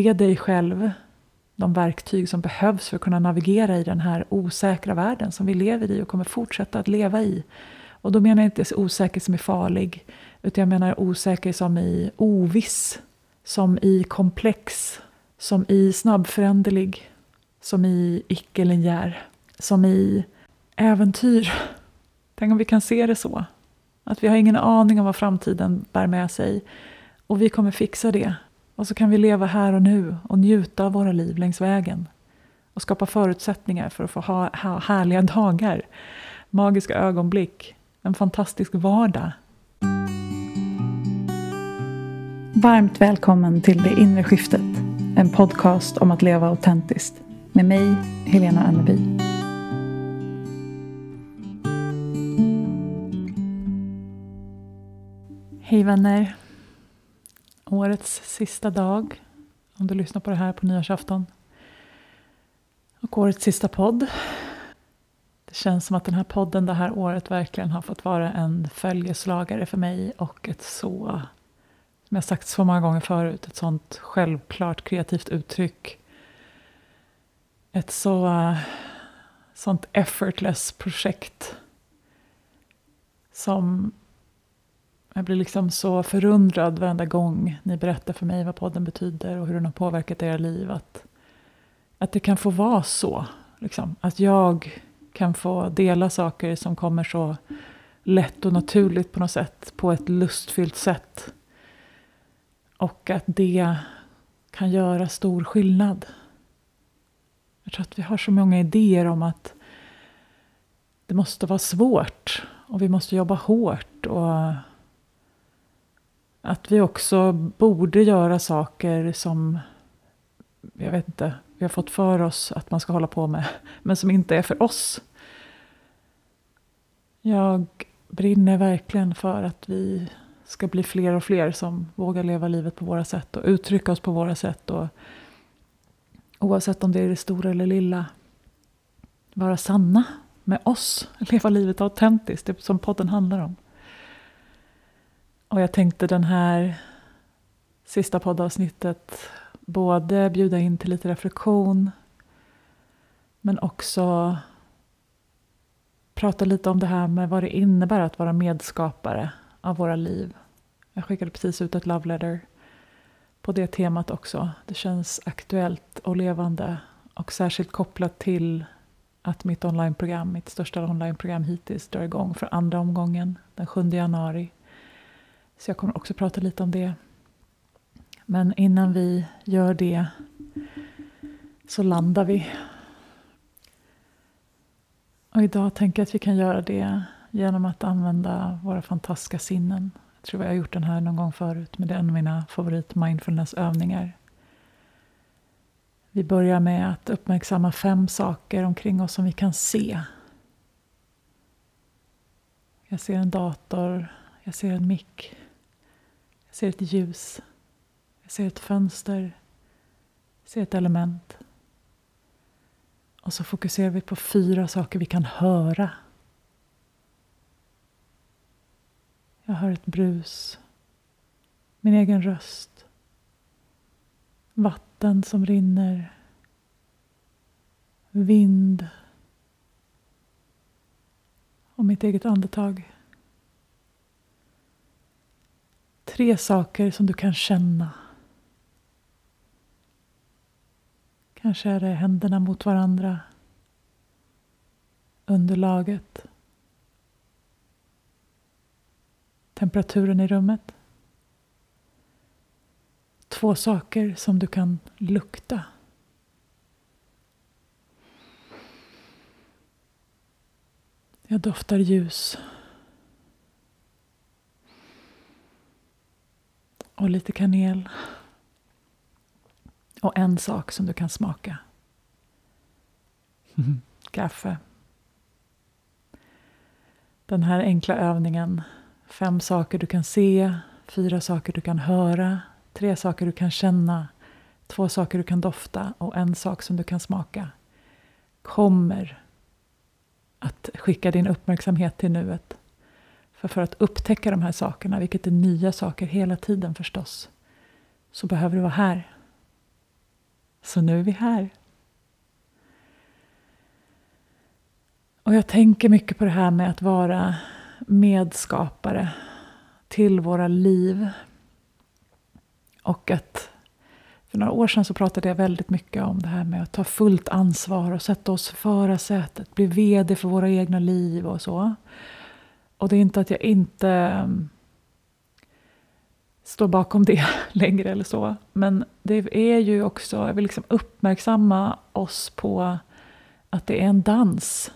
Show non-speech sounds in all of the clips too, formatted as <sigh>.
ge dig själv de verktyg som behövs för att kunna navigera i den här osäkra världen som vi lever i och kommer fortsätta att leva i. Och då menar jag inte osäker som är farlig, utan jag menar osäker som i oviss, som i komplex, som i snabbföränderlig, som i icke-linjär, som i äventyr. Tänk om vi kan se det så. Att vi har ingen aning om vad framtiden bär med sig. Och vi kommer fixa det. Och så kan vi leva här och nu och njuta av våra liv längs vägen. Och skapa förutsättningar för att få ha, ha härliga dagar. Magiska ögonblick. En fantastisk vardag. Varmt välkommen till Det inre skiftet. En podcast om att leva autentiskt. Med mig, Helena Anneby. Hej vänner. Årets sista dag. Om du lyssnar på det här på nyårsafton. Och årets sista podd. Det känns som att den här podden det här året verkligen har fått vara en följeslagare för mig och ett så, som jag sagt så många gånger förut, ett sånt självklart kreativt uttryck. Ett så, sånt effortless projekt som jag blir liksom så förundrad varenda gång ni berättar för mig vad podden betyder och hur den har påverkat era liv. Att, att det kan få vara så. Liksom. Att jag kan få dela saker som kommer så lätt och naturligt på något sätt. På ett lustfyllt sätt. Och att det kan göra stor skillnad. Jag tror att vi har så många idéer om att det måste vara svårt. Och vi måste jobba hårt. och att vi också borde göra saker som, jag vet inte, vi har fått för oss att man ska hålla på med, men som inte är för oss. Jag brinner verkligen för att vi ska bli fler och fler som vågar leva livet på våra sätt och uttrycka oss på våra sätt. Och oavsett om det är det stora eller lilla. Vara sanna med oss, leva livet autentiskt, det som podden handlar om. Och jag tänkte den här sista poddavsnittet både bjuda in till lite reflektion men också prata lite om det här med vad det innebär att vara medskapare av våra liv. Jag skickade precis ut ett love letter på det temat också. Det känns aktuellt och levande och särskilt kopplat till att mitt onlineprogram, mitt största onlineprogram hittills, drar igång för andra omgången den 7 januari. Så jag kommer också prata lite om det. Men innan vi gör det så landar vi. Och idag tänker jag att vi kan göra det genom att använda våra fantastiska sinnen. Jag tror jag har gjort den här någon gång förut, men det är en av mina favorit mindfulness-övningar. Vi börjar med att uppmärksamma fem saker omkring oss som vi kan se. Jag ser en dator, jag ser en mick, jag ser ett ljus. Jag ser ett fönster. Jag ser ett element. Och så fokuserar vi på fyra saker vi kan höra. Jag hör ett brus. Min egen röst. Vatten som rinner. Vind. Och mitt eget andetag. Tre saker som du kan känna. Kanske är det händerna mot varandra. Underlaget. Temperaturen i rummet. Två saker som du kan lukta. Jag doftar ljus. Och lite kanel. Och en sak som du kan smaka. <laughs> Kaffe. Den här enkla övningen. Fem saker du kan se, fyra saker du kan höra, tre saker du kan känna, två saker du kan dofta och en sak som du kan smaka. Kommer att skicka din uppmärksamhet till nuet. För, för att upptäcka de här sakerna, vilket är nya saker hela tiden förstås, så behöver du vara här. Så nu är vi här. Och jag tänker mycket på det här med att vara medskapare till våra liv. Och att för några år sedan så pratade jag väldigt mycket om det här med att ta fullt ansvar och sätta oss i förarsätet, bli VD för våra egna liv och så. Och det är inte att jag inte ehm, står bakom det <laughs> längre eller så. Men det är ju också, jag vill liksom uppmärksamma oss på att det är en dans.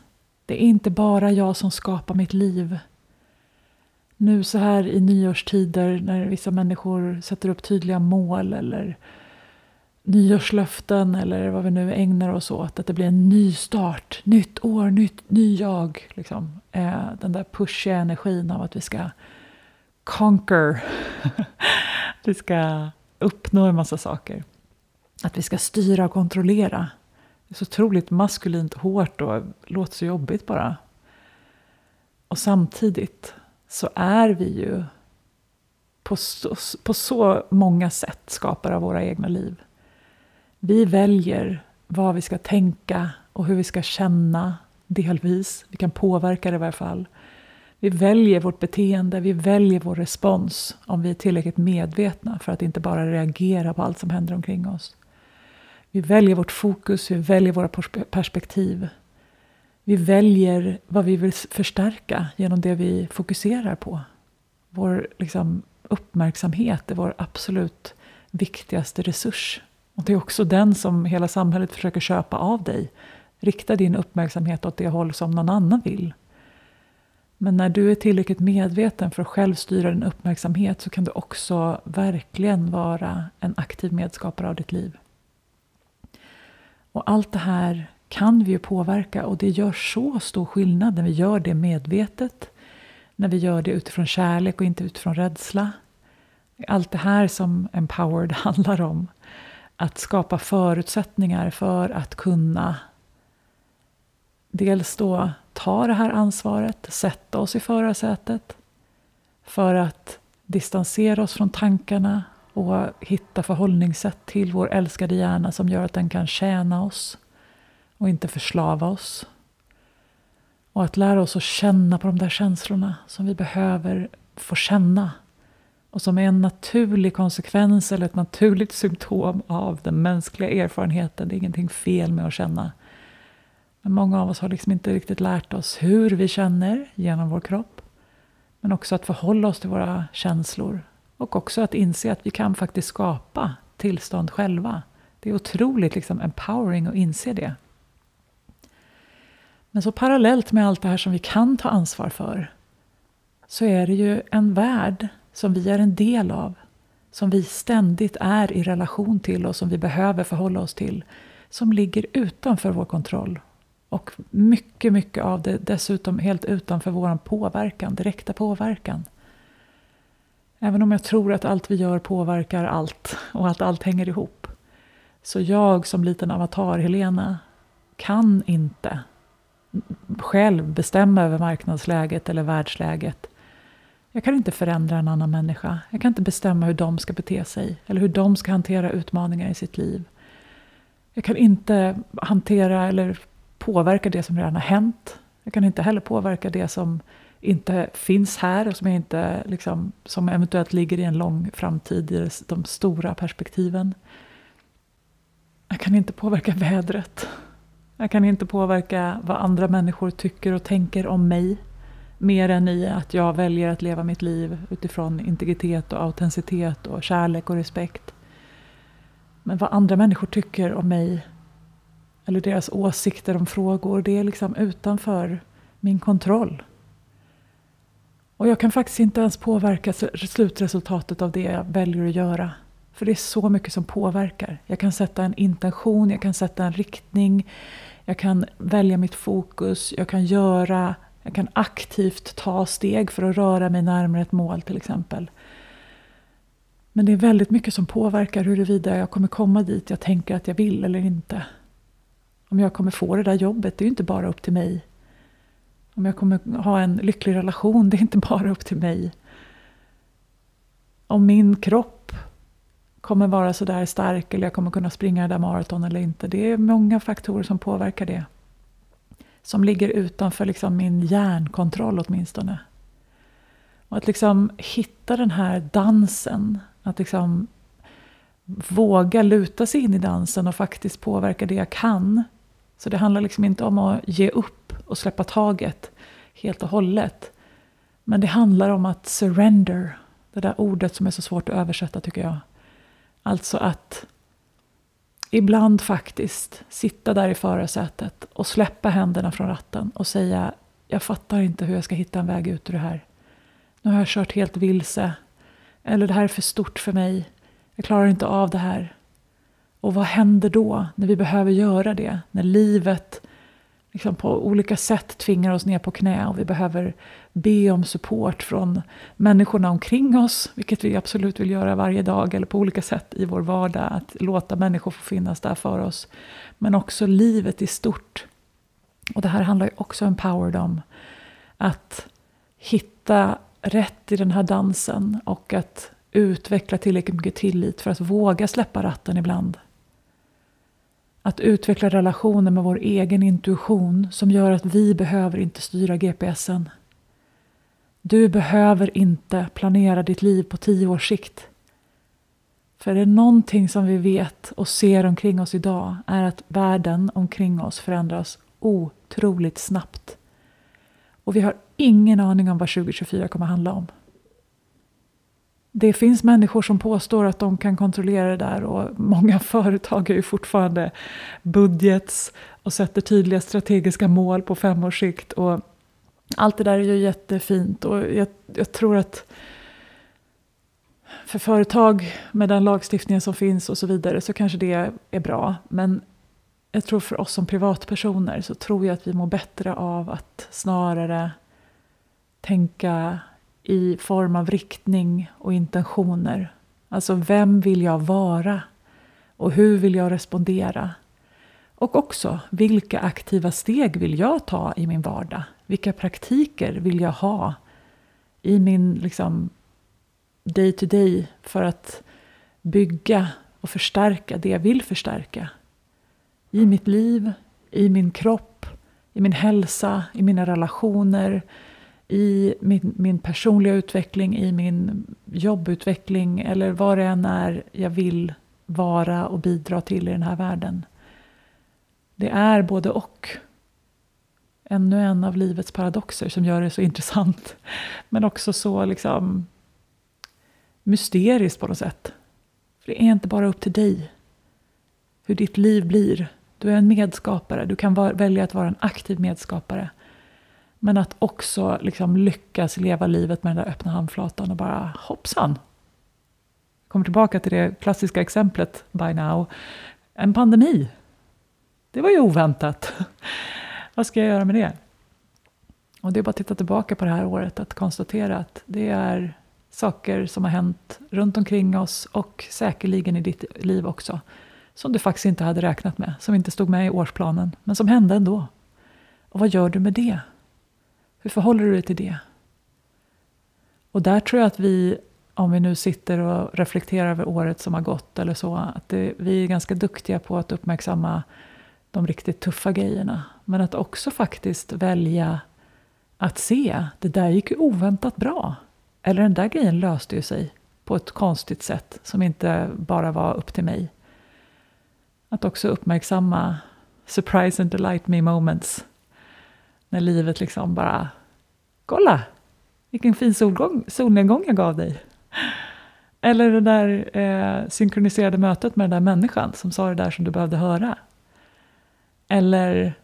Det är inte bara jag som skapar mitt liv. Nu så här i nyårstider när vissa människor sätter upp tydliga mål eller nyårslöften eller vad vi nu ägnar oss åt. Att det blir en ny start, nytt år, nytt ny jag. Liksom. Eh, den där pushiga energin av att vi ska conquer. <laughs> vi ska uppnå en massa saker. Att vi ska styra och kontrollera. Det är så otroligt maskulint hårt och låter så jobbigt bara. Och samtidigt så är vi ju på så, på så många sätt skapare av våra egna liv. Vi väljer vad vi ska tänka och hur vi ska känna, delvis. Vi kan påverka det i varje fall. Vi väljer vårt beteende, vi väljer vår respons om vi är tillräckligt medvetna för att inte bara reagera på allt som händer omkring oss. Vi väljer vårt fokus, vi väljer våra perspektiv. Vi väljer vad vi vill förstärka genom det vi fokuserar på. Vår liksom, uppmärksamhet är vår absolut viktigaste resurs. Och det är också den som hela samhället försöker köpa av dig. Rikta din uppmärksamhet åt det håll som någon annan vill. Men när du är tillräckligt medveten för att själv styra din uppmärksamhet så kan du också verkligen vara en aktiv medskapare av ditt liv. Och allt det här kan vi ju påverka och det gör så stor skillnad när vi gör det medvetet. När vi gör det utifrån kärlek och inte utifrån rädsla. Allt det här som Empowered <laughs> handlar om att skapa förutsättningar för att kunna dels då ta det här ansvaret, sätta oss i förarsätet för att distansera oss från tankarna och hitta förhållningssätt till vår älskade hjärna som gör att den kan tjäna oss och inte förslava oss. Och att lära oss att känna på de där känslorna som vi behöver få känna och som är en naturlig konsekvens eller ett naturligt symptom av den mänskliga erfarenheten. Det är ingenting fel med att känna. Men många av oss har liksom inte riktigt lärt oss hur vi känner genom vår kropp. Men också att förhålla oss till våra känslor. Och också att inse att vi kan faktiskt skapa tillstånd själva. Det är otroligt liksom empowering att inse det. Men så parallellt med allt det här som vi kan ta ansvar för så är det ju en värld som vi är en del av, som vi ständigt är i relation till och som vi behöver förhålla oss till, som ligger utanför vår kontroll. Och mycket, mycket av det dessutom helt utanför vår påverkan, direkta påverkan. Även om jag tror att allt vi gör påverkar allt och att allt hänger ihop. Så jag som liten avatar, Helena, kan inte själv bestämma över marknadsläget eller världsläget. Jag kan inte förändra en annan människa. Jag kan inte bestämma hur de ska bete sig eller hur de ska hantera utmaningar i sitt liv. Jag kan inte hantera eller påverka det som redan har hänt. Jag kan inte heller påverka det som inte finns här och som, inte, liksom, som eventuellt ligger i en lång framtid i de stora perspektiven. Jag kan inte påverka vädret. Jag kan inte påverka vad andra människor tycker och tänker om mig. Mer än i att jag väljer att leva mitt liv utifrån integritet och autenticitet och kärlek och respekt. Men vad andra människor tycker om mig eller deras åsikter om frågor, det är liksom utanför min kontroll. Och jag kan faktiskt inte ens påverka slutresultatet av det jag väljer att göra. För det är så mycket som påverkar. Jag kan sätta en intention, jag kan sätta en riktning, jag kan välja mitt fokus, jag kan göra jag kan aktivt ta steg för att röra mig närmare ett mål till exempel. Men det är väldigt mycket som påverkar huruvida jag kommer komma dit jag tänker att jag vill eller inte. Om jag kommer få det där jobbet, det är ju inte bara upp till mig. Om jag kommer ha en lycklig relation, det är inte bara upp till mig. Om min kropp kommer vara så där stark eller jag kommer kunna springa det där maraton eller inte. Det är många faktorer som påverkar det. Som ligger utanför liksom min hjärnkontroll åtminstone. Och att liksom hitta den här dansen. Att liksom våga luta sig in i dansen och faktiskt påverka det jag kan. Så det handlar liksom inte om att ge upp och släppa taget helt och hållet. Men det handlar om att surrender. Det där ordet som är så svårt att översätta tycker jag. Alltså att ibland faktiskt sitta där i förarsätet och släppa händerna från ratten och säga jag fattar inte hur jag ska hitta en väg ut ur det här. Nu har jag kört helt vilse. Eller det här är för stort för mig. Jag klarar inte av det här. Och vad händer då när vi behöver göra det? När livet liksom på olika sätt tvingar oss ner på knä och vi behöver be om support från människorna omkring oss, vilket vi absolut vill göra varje dag eller på olika sätt i vår vardag, att låta människor få finnas där för oss. Men också livet i stort. Och det här handlar ju också om powerdom. Att hitta rätt i den här dansen och att utveckla tillräckligt mycket tillit för att våga släppa ratten ibland. Att utveckla relationer med vår egen intuition som gör att vi behöver inte styra GPSen. Du behöver inte planera ditt liv på tio års sikt. För det är någonting som vi vet och ser omkring oss idag är att världen omkring oss förändras otroligt snabbt. Och vi har ingen aning om vad 2024 kommer att handla om det finns människor som påstår att de kan kontrollera det där och många <laughs> företag har ju fortfarande budgets och sätter tydliga strategiska mål på fem års sikt. Och allt det där är ju jättefint och jag, jag tror att för företag med den lagstiftningen som finns och så vidare så kanske det är bra. Men jag tror för oss som privatpersoner så tror jag att vi mår bättre av att snarare tänka i form av riktning och intentioner. Alltså vem vill jag vara? Och hur vill jag respondera? Och också, vilka aktiva steg vill jag ta i min vardag? Vilka praktiker vill jag ha i min liksom, day to day för att bygga och förstärka det jag vill förstärka? I mitt liv, i min kropp, i min hälsa, i mina relationer, i min, min personliga utveckling, i min jobbutveckling eller vad det än är jag vill vara och bidra till i den här världen. Det är både och. Ännu en av livets paradoxer som gör det så intressant. Men också så liksom mysteriskt på något sätt. För det är inte bara upp till dig hur ditt liv blir. Du är en medskapare. Du kan välja att vara en aktiv medskapare. Men att också liksom lyckas leva livet med den där öppna handflatan och bara hoppsan. Kommer tillbaka till det klassiska exemplet by now. En pandemi. Det var ju oväntat. <laughs> Vad ska jag göra med det? Och det är bara att titta tillbaka på det här året att konstatera att det är saker som har hänt runt omkring oss och säkerligen i ditt liv också. Som du faktiskt inte hade räknat med, som inte stod med i årsplanen, men som hände ändå. Och vad gör du med det? Hur förhåller du dig till det? Och där tror jag att vi, om vi nu sitter och reflekterar över året som har gått eller så, att det, vi är ganska duktiga på att uppmärksamma de riktigt tuffa grejerna. Men att också faktiskt välja att se, det där gick ju oväntat bra. Eller den där grejen löste ju sig på ett konstigt sätt som inte bara var upp till mig. Att också uppmärksamma surprise and delight me moments när livet liksom bara, kolla, vilken fin solgång, solnedgång jag gav dig. Eller det där eh, synkroniserade mötet med den där människan som sa det där som du behövde höra. Eller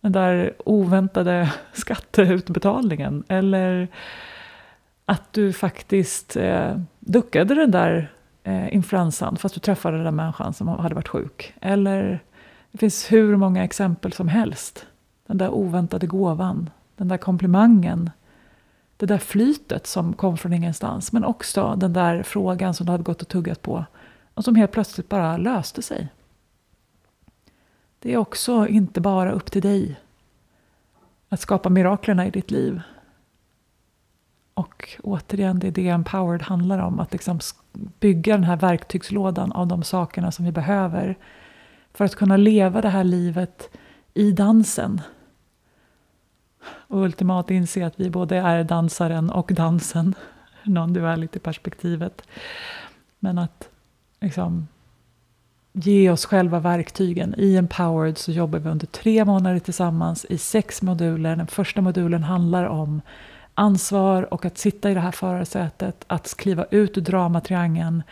den där oväntade <laughs> skatteutbetalningen. Eller att du faktiskt eh, duckade den där eh, influensan fast du träffade den där människan som hade varit sjuk. Eller det finns hur många exempel som helst den där oväntade gåvan, den där komplimangen, det där flytet som kom från ingenstans. Men också den där frågan som du hade gått och tuggat på och som helt plötsligt bara löste sig. Det är också inte bara upp till dig att skapa miraklerna i ditt liv. Och återigen, det är det Empowered handlar om. Att liksom bygga den här verktygslådan av de sakerna som vi behöver. För att kunna leva det här livet i dansen. Och ultimat inse att vi både är dansaren och dansen. Någon dualitet i perspektivet. Men att liksom ge oss själva verktygen. I Empowered så jobbar vi under tre månader tillsammans i sex moduler. Den första modulen handlar om ansvar och att sitta i det här förarsätet, att kliva ut ur dramatriangeln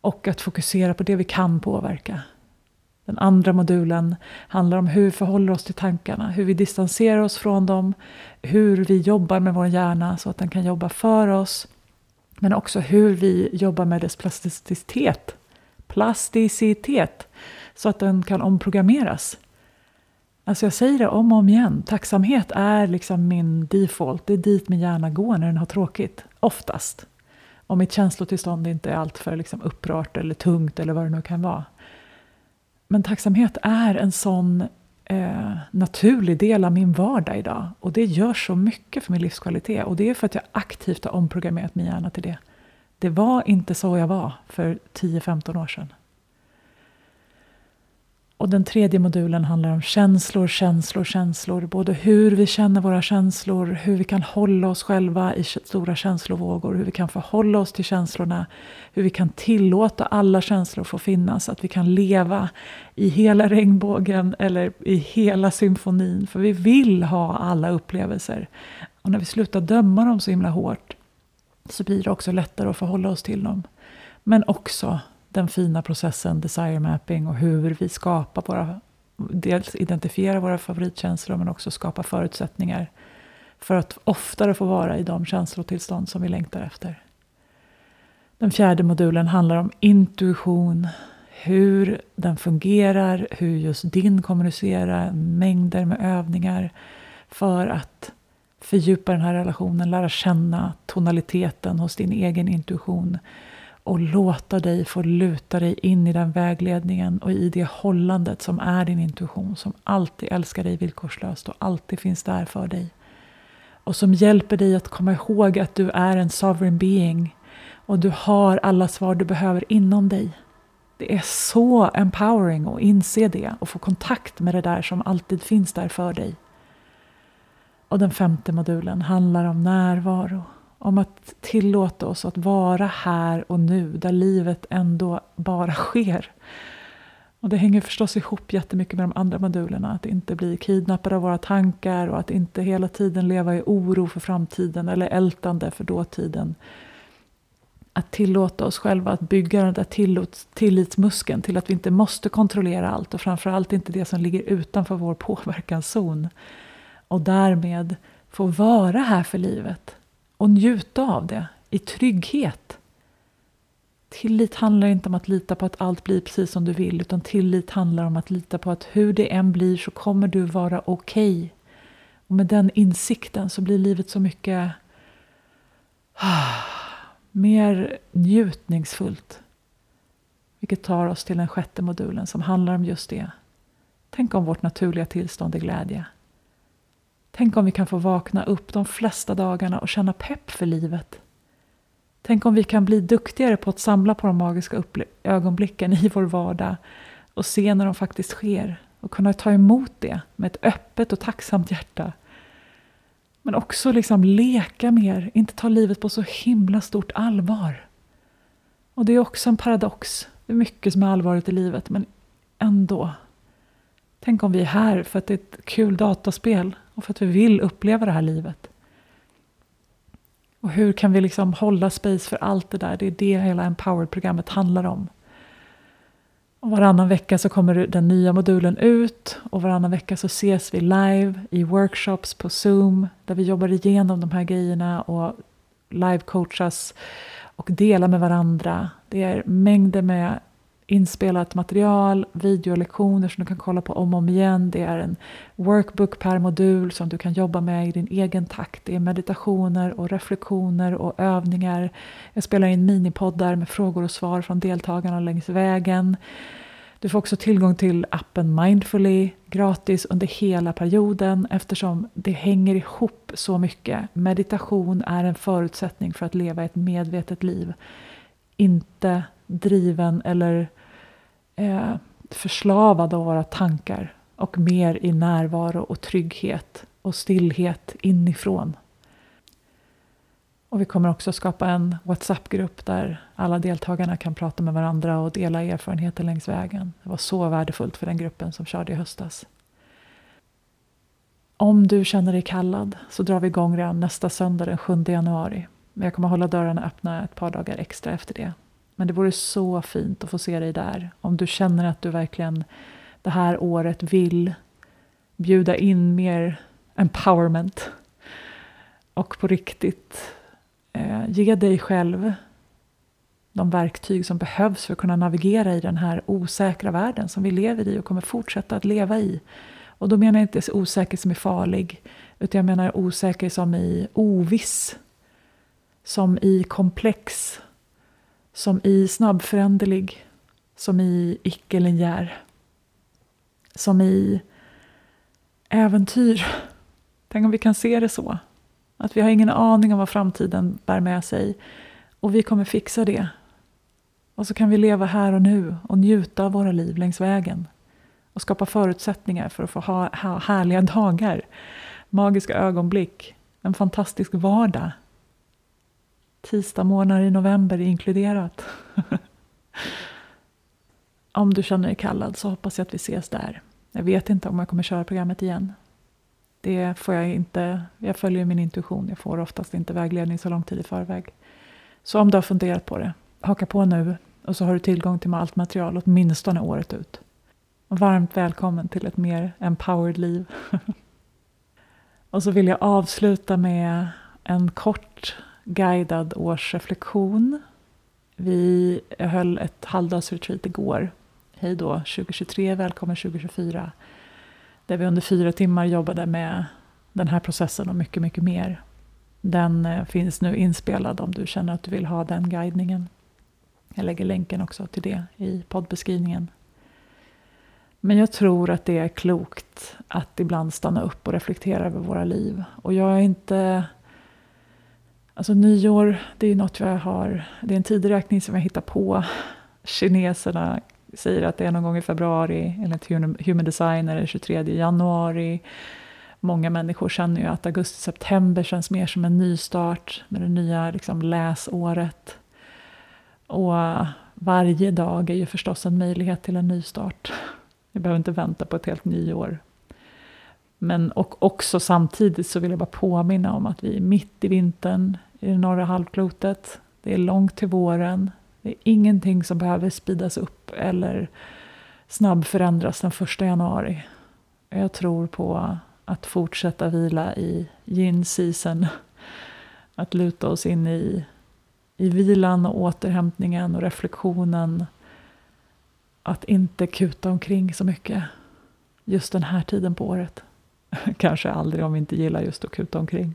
och att fokusera på det vi kan påverka. Den andra modulen handlar om hur vi förhåller oss till tankarna, hur vi distanserar oss från dem, hur vi jobbar med vår hjärna så att den kan jobba för oss, men också hur vi jobbar med dess plasticitet, plasticitet så att den kan omprogrammeras. Alltså jag säger det om och om igen. Tacksamhet är liksom min default. Det är dit min hjärna går när den har tråkigt. Oftast. Om mitt känslotillstånd inte är alltför liksom upprört eller tungt eller vad det nu kan vara. Men tacksamhet är en sån eh, naturlig del av min vardag idag. Och det gör så mycket för min livskvalitet. Och det är för att jag aktivt har omprogrammerat min hjärna till det. Det var inte så jag var för 10-15 år sedan. Och den tredje modulen handlar om känslor, känslor, känslor. Både hur vi känner våra känslor, hur vi kan hålla oss själva i stora känslovågor, hur vi kan förhålla oss till känslorna, hur vi kan tillåta alla känslor få finnas, att vi kan leva i hela regnbågen eller i hela symfonin. För vi vill ha alla upplevelser. Och när vi slutar döma dem så himla hårt så blir det också lättare att förhålla oss till dem. Men också den fina processen desire mapping och hur vi skapar våra, dels identifierar våra favoritkänslor men också skapar förutsättningar för att oftare få vara i de känslotillstånd som vi längtar efter. Den fjärde modulen handlar om intuition, hur den fungerar, hur just din kommunicerar, mängder med övningar för att fördjupa den här relationen, lära känna tonaliteten hos din egen intuition och låta dig få luta dig in i den vägledningen och i det hållandet som är din intuition, som alltid älskar dig villkorslöst och alltid finns där för dig. Och som hjälper dig att komma ihåg att du är en sovereign being och du har alla svar du behöver inom dig. Det är så empowering att inse det och få kontakt med det där som alltid finns där för dig. Och den femte modulen handlar om närvaro om att tillåta oss att vara här och nu, där livet ändå bara sker. Och det hänger förstås ihop jättemycket med de andra modulerna. Att inte bli kidnappade av våra tankar och att inte hela tiden leva i oro för framtiden eller ältande för dåtiden. Att tillåta oss själva att bygga den där tillitsmuskeln till att vi inte måste kontrollera allt och framförallt inte det som ligger utanför vår påverkanszon. Och därmed få vara här för livet och njuta av det i trygghet. Tillit handlar inte om att lita på att allt blir precis som du vill utan tillit handlar om att lita på att hur det än blir så kommer du vara okej. Okay. Och med den insikten så blir livet så mycket <sighs> mer njutningsfullt. Vilket tar oss till den sjätte modulen som handlar om just det. Tänk om vårt naturliga tillstånd är glädje. Tänk om vi kan få vakna upp de flesta dagarna och känna pepp för livet. Tänk om vi kan bli duktigare på att samla på de magiska ögonblicken i vår vardag och se när de faktiskt sker och kunna ta emot det med ett öppet och tacksamt hjärta. Men också liksom leka mer, inte ta livet på så himla stort allvar. Och det är också en paradox. Det är mycket som är allvarligt i livet, men ändå. Tänk om vi är här för att det är ett kul dataspel och för att vi vill uppleva det här livet. Och hur kan vi liksom hålla space för allt det där? Det är det hela Empowered-programmet handlar om. Och varannan vecka så kommer den nya modulen ut och varannan vecka så ses vi live i workshops på Zoom där vi jobbar igenom de här grejerna och live-coachas och delar med varandra. Det är mängder med inspelat material, videolektioner som du kan kolla på om och om igen. Det är en workbook per modul som du kan jobba med i din egen takt. Det är meditationer och reflektioner och övningar. Jag spelar in minipoddar med frågor och svar från deltagarna längs vägen. Du får också tillgång till appen Mindfully gratis under hela perioden eftersom det hänger ihop så mycket. Meditation är en förutsättning för att leva ett medvetet liv. Inte driven eller eh, förslavad av våra tankar och mer i närvaro och trygghet och stillhet inifrån. Och vi kommer också skapa en WhatsApp-grupp där alla deltagarna kan prata med varandra och dela erfarenheter längs vägen. Det var så värdefullt för den gruppen som körde i höstas. Om du känner dig kallad så drar vi igång redan nästa söndag den 7 januari. Men jag kommer hålla dörrarna öppna ett par dagar extra efter det. Men det vore så fint att få se dig där. Om du känner att du verkligen det här året vill bjuda in mer empowerment och på riktigt eh, ge dig själv de verktyg som behövs för att kunna navigera i den här osäkra världen som vi lever i och kommer fortsätta att leva i. Och då menar jag inte osäker som är farlig, utan jag menar osäker som i oviss, som i komplex, som i snabbföränderlig, som i icke-linjär, som i äventyr. Tänk om vi kan se det så. Att vi har ingen aning om vad framtiden bär med sig. Och vi kommer fixa det. Och så kan vi leva här och nu och njuta av våra liv längs vägen. Och skapa förutsättningar för att få ha, ha härliga dagar. Magiska ögonblick. En fantastisk vardag. Tisdagsmorgnar i november inkluderat. <laughs> om du känner dig kallad så hoppas jag att vi ses där. Jag vet inte om jag kommer köra programmet igen. Det får jag inte. Jag följer min intuition. Jag får oftast inte vägledning så lång tid i förväg. Så om du har funderat på det, haka på nu och så har du tillgång till allt material åtminstone året ut. varmt välkommen till ett mer empowered liv. <laughs> och så vill jag avsluta med en kort guidad årsreflektion. Vi höll ett halvdagsretreat igår. Hej då 2023, välkommen 2024. Där vi under fyra timmar jobbade med den här processen och mycket, mycket mer. Den eh, finns nu inspelad om du känner att du vill ha den guidningen. Jag lägger länken också till det i poddbeskrivningen. Men jag tror att det är klokt att ibland stanna upp och reflektera över våra liv. Och jag är inte... Alltså nyår, det är något jag har... Det är en tideräkning som jag hittar på. Kineserna säger att det är någon gång i februari, enligt Human Design är det 23 januari. Många människor känner ju att augusti-september känns mer som en nystart med det nya liksom, läsåret. Och varje dag är ju förstås en möjlighet till en nystart. Vi behöver inte vänta på ett helt nyår. Men och också samtidigt så vill jag bara påminna om att vi är mitt i vintern i det norra halvklotet. Det är långt till våren. Det är ingenting som behöver speedas upp eller snabbförändras den första januari. Jag tror på att fortsätta vila i yin season. Att luta oss in i, i vilan och återhämtningen och reflektionen. Att inte kuta omkring så mycket just den här tiden på året. <laughs> Kanske aldrig om vi inte gillar just att kuta omkring.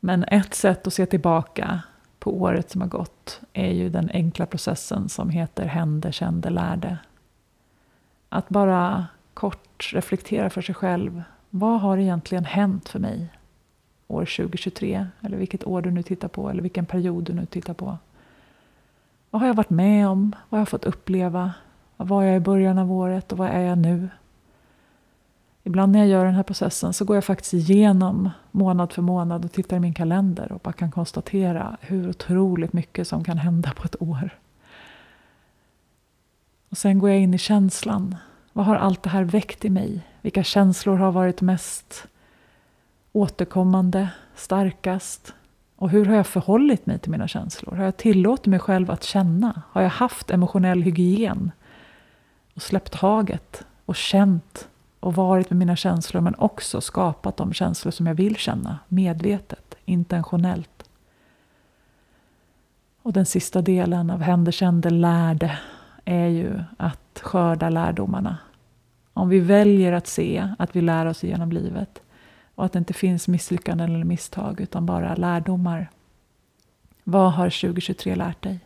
Men ett sätt att se tillbaka på året som har gått är ju den enkla processen som heter hände, kände, lärde. Att bara kort reflektera för sig själv. Vad har egentligen hänt för mig år 2023? Eller vilket år du nu tittar på, eller vilken period du nu tittar på. Vad har jag varit med om? Vad har jag fått uppleva? Vad var jag i början av året och vad är jag nu? Ibland när jag gör den här processen så går jag faktiskt igenom månad för månad och tittar i min kalender och bara kan konstatera hur otroligt mycket som kan hända på ett år. Och sen går jag in i känslan. Vad har allt det här väckt i mig? Vilka känslor har varit mest återkommande, starkast? Och hur har jag förhållit mig till mina känslor? Har jag tillåtit mig själv att känna? Har jag haft emotionell hygien? Och släppt taget och känt och varit med mina känslor men också skapat de känslor som jag vill känna medvetet, intentionellt. Och den sista delen av Händer, kände, lärde är ju att skörda lärdomarna. Om vi väljer att se att vi lär oss genom livet och att det inte finns misslyckanden eller misstag utan bara lärdomar. Vad har 2023 lärt dig?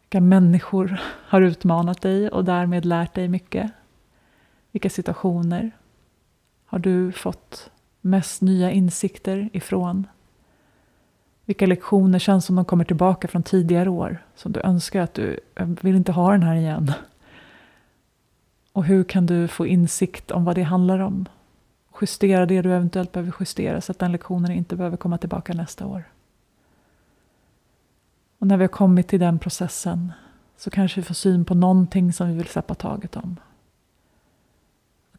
Vilka människor har utmanat dig och därmed lärt dig mycket? Vilka situationer har du fått mest nya insikter ifrån? Vilka lektioner känns som de kommer tillbaka från tidigare år? Som du önskar att du vill inte ha den här igen. Och hur kan du få insikt om vad det handlar om? Justera det du eventuellt behöver justera så att den lektionen inte behöver komma tillbaka nästa år. Och när vi har kommit till den processen så kanske vi får syn på någonting som vi vill släppa taget om.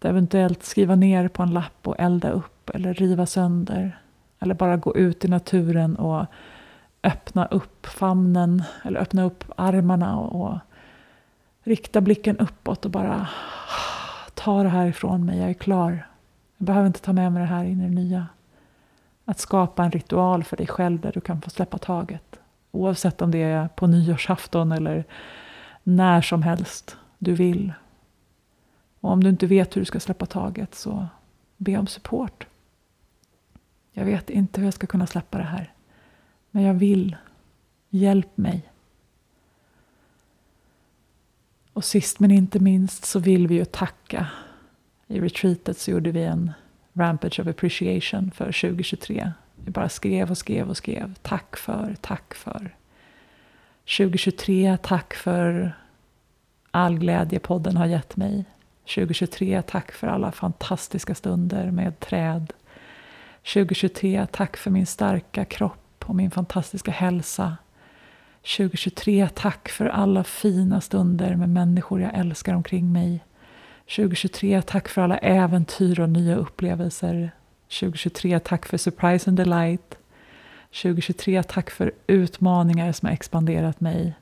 Att eventuellt skriva ner på en lapp och elda upp eller riva sönder. Eller bara gå ut i naturen och öppna upp famnen eller öppna upp armarna och, och rikta blicken uppåt och bara ta det här ifrån mig, jag är klar. Jag behöver inte ta med mig det här in i det nya. Att skapa en ritual för dig själv där du kan få släppa taget. Oavsett om det är på nyårsafton eller när som helst du vill. Och om du inte vet hur du ska släppa taget så be om support. Jag vet inte hur jag ska kunna släppa det här. Men jag vill. Hjälp mig. Och sist men inte minst så vill vi ju tacka. I retreatet så gjorde vi en Rampage of Appreciation för 2023. Vi bara skrev och skrev och skrev. Tack för, tack för. 2023, tack för all glädje podden har gett mig. 2023, tack för alla fantastiska stunder med träd. 2023, tack för min starka kropp och min fantastiska hälsa. 2023, tack för alla fina stunder med människor jag älskar omkring mig. 2023, tack för alla äventyr och nya upplevelser. 2023, tack för surprise and delight. 2023, tack för utmaningar som har expanderat mig.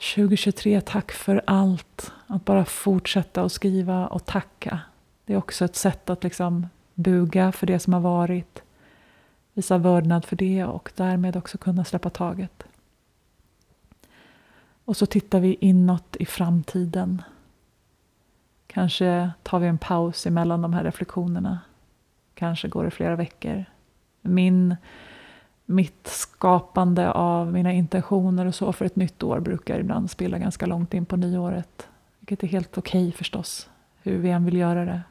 2023, tack för allt. Att bara fortsätta att skriva och tacka. Det är också ett sätt att liksom buga för det som har varit. Visa vördnad för det och därmed också kunna släppa taget. Och så tittar vi inåt i framtiden. Kanske tar vi en paus emellan de här reflektionerna. Kanske går det flera veckor. Min, mitt skapande av mina intentioner och så för ett nytt år brukar ibland spilla ganska långt in på nyåret. Vilket är helt okej okay förstås, hur vi än vill göra det.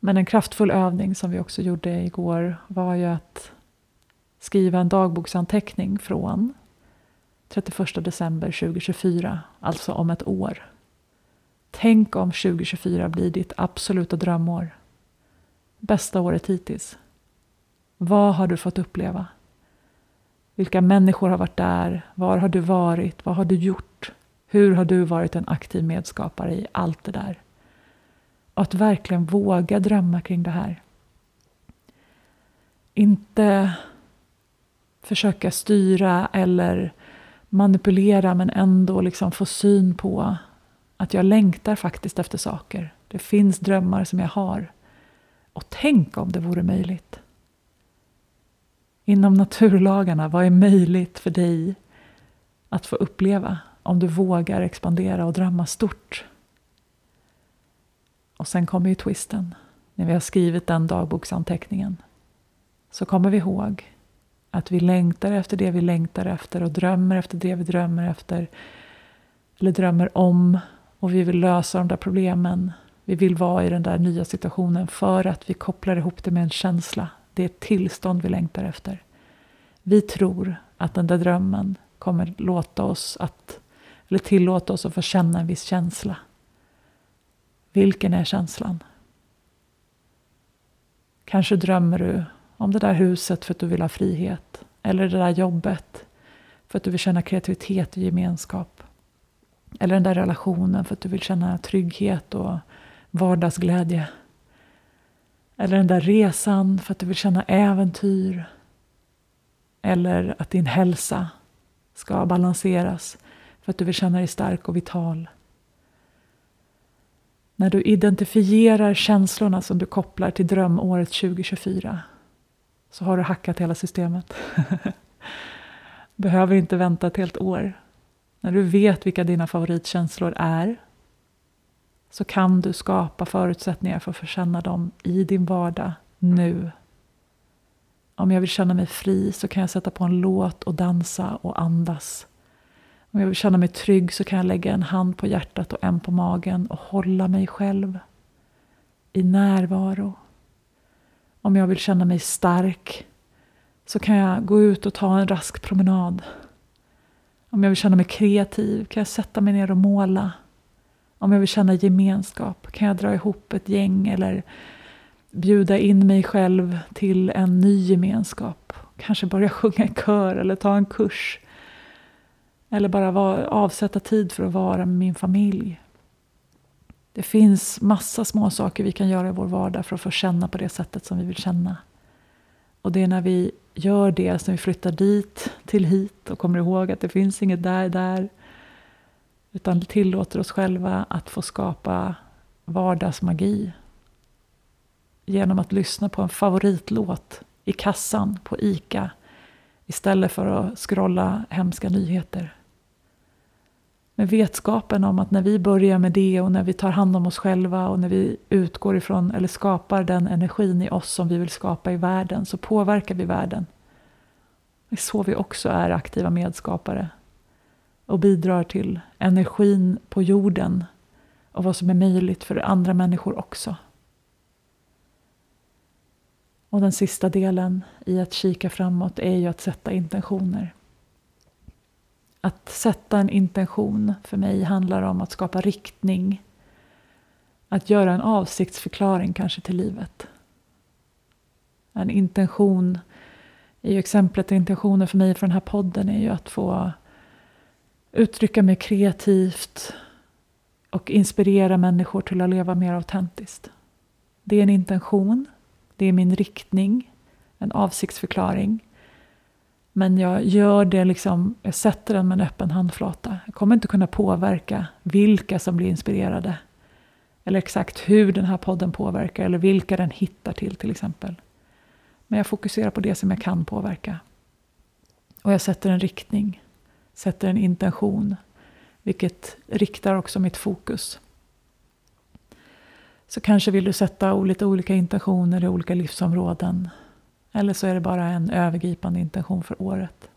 Men en kraftfull övning som vi också gjorde igår var ju att skriva en dagboksanteckning från 31 december 2024, alltså om ett år. Tänk om 2024 blir ditt absoluta drömår. Bästa året hittills. Vad har du fått uppleva? Vilka människor har varit där? Var har du varit? Vad har du gjort? Hur har du varit en aktiv medskapare i allt det där? Och att verkligen våga drömma kring det här. Inte försöka styra eller manipulera men ändå liksom få syn på att jag längtar faktiskt efter saker. Det finns drömmar som jag har. Och tänk om det vore möjligt. Inom naturlagarna, vad är möjligt för dig att få uppleva om du vågar expandera och drömma stort? Och sen kommer ju twisten. När vi har skrivit den dagboksanteckningen så kommer vi ihåg att vi längtar efter det vi längtar efter och drömmer efter det vi drömmer efter. Eller drömmer om. Och vi vill lösa de där problemen. Vi vill vara i den där nya situationen för att vi kopplar ihop det med en känsla. Det är ett tillstånd vi längtar efter. Vi tror att den där drömmen kommer låta oss att, eller tillåta oss att få känna en viss känsla. Vilken är känslan? Kanske drömmer du om det där huset för att du vill ha frihet. Eller det där jobbet för att du vill känna kreativitet och gemenskap. Eller den där relationen för att du vill känna trygghet och vardagsglädje. Eller den där resan för att du vill känna äventyr. Eller att din hälsa ska balanseras för att du vill känna dig stark och vital. När du identifierar känslorna som du kopplar till drömåret 2024 så har du hackat hela systemet. <laughs> Behöver inte vänta ett helt år. När du vet vilka dina favoritkänslor är så kan du skapa förutsättningar för att få känna dem i din vardag nu. Om jag vill känna mig fri så kan jag sätta på en låt och dansa och andas. Om jag vill känna mig trygg så kan jag lägga en hand på hjärtat och en på magen och hålla mig själv i närvaro. Om jag vill känna mig stark så kan jag gå ut och ta en rask promenad. Om jag vill känna mig kreativ kan jag sätta mig ner och måla. Om jag vill känna gemenskap kan jag dra ihop ett gäng eller bjuda in mig själv till en ny gemenskap. Kanske börja <laughs> sjunga i kör eller ta en kurs. Eller bara var, avsätta tid för att vara med min familj. Det finns massa små saker vi kan göra i vår vardag för att få känna på det sättet som vi vill känna. Och det är när vi gör det som vi flyttar dit till hit och kommer ihåg att det finns inget där, där. Utan tillåter oss själva att få skapa vardagsmagi. Genom att lyssna på en favoritlåt i kassan på ICA istället för att scrolla hemska nyheter. Med vetskapen om att när vi börjar med det och när vi tar hand om oss själva och när vi utgår ifrån eller skapar den energin i oss som vi vill skapa i världen så påverkar vi världen. Det är så vi också är aktiva medskapare och bidrar till energin på jorden och vad som är möjligt för andra människor också. Och den sista delen i att kika framåt är ju att sätta intentioner. Att sätta en intention för mig handlar om att skapa riktning. Att göra en avsiktsförklaring kanske till livet. En intention, i exemplet intentionen för mig för den här podden är ju att få uttrycka mig kreativt och inspirera människor till att leva mer autentiskt. Det är en intention, det är min riktning, en avsiktsförklaring. Men jag gör det liksom, jag sätter den med en öppen handflata. Jag kommer inte kunna påverka vilka som blir inspirerade. Eller exakt hur den här podden påverkar eller vilka den hittar till till exempel. Men jag fokuserar på det som jag kan påverka. Och jag sätter en riktning, sätter en intention. Vilket riktar också mitt fokus. Så kanske vill du sätta lite olika intentioner i olika livsområden. Eller så är det bara en övergripande intention för året.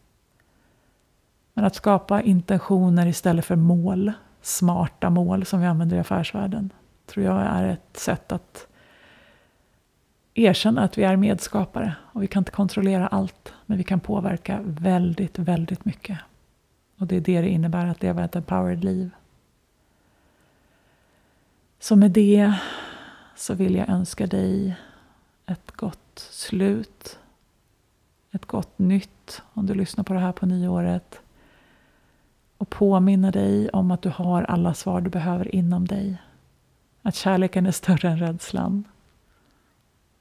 Men att skapa intentioner istället för mål, smarta mål som vi använder i affärsvärlden, tror jag är ett sätt att erkänna att vi är medskapare och vi kan inte kontrollera allt, men vi kan påverka väldigt, väldigt mycket. Och det är det det innebär att leva ett empowered liv. Så med det så vill jag önska dig ett gott slut. Ett gott nytt om du lyssnar på det här på nyåret. Och påminna dig om att du har alla svar du behöver inom dig. Att kärleken är större än rädslan.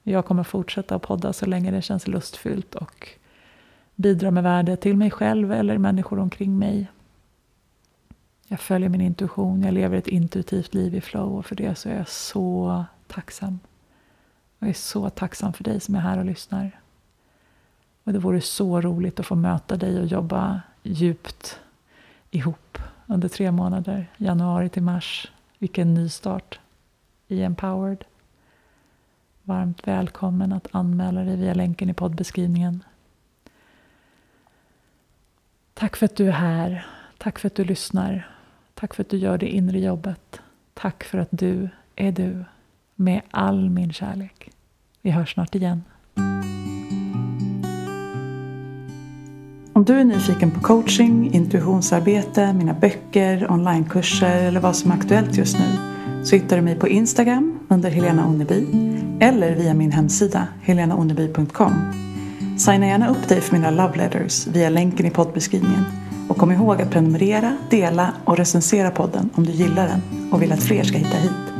Jag kommer fortsätta att podda så länge det känns lustfyllt och bidra med värde till mig själv eller människor omkring mig. Jag följer min intuition, jag lever ett intuitivt liv i flow och för det så är jag så tacksam. Jag är så tacksam för dig som är här och lyssnar. Och det vore så roligt att få möta dig och jobba djupt ihop under tre månader, januari till mars. Vilken nystart i Empowered. Varmt välkommen att anmäla dig via länken i poddbeskrivningen. Tack för att du är här. Tack för att du lyssnar. Tack för att du gör det inre jobbet. Tack för att du är du med all min kärlek. Vi hörs snart igen. Om du är nyfiken på coaching, intuitionsarbete, mina böcker, onlinekurser eller vad som är aktuellt just nu så hittar du mig på Instagram under Helena Onneby eller via min hemsida helenaonneby.com. Signa gärna upp dig för mina love letters via länken i poddbeskrivningen och kom ihåg att prenumerera, dela och recensera podden om du gillar den och vill att fler ska hitta hit.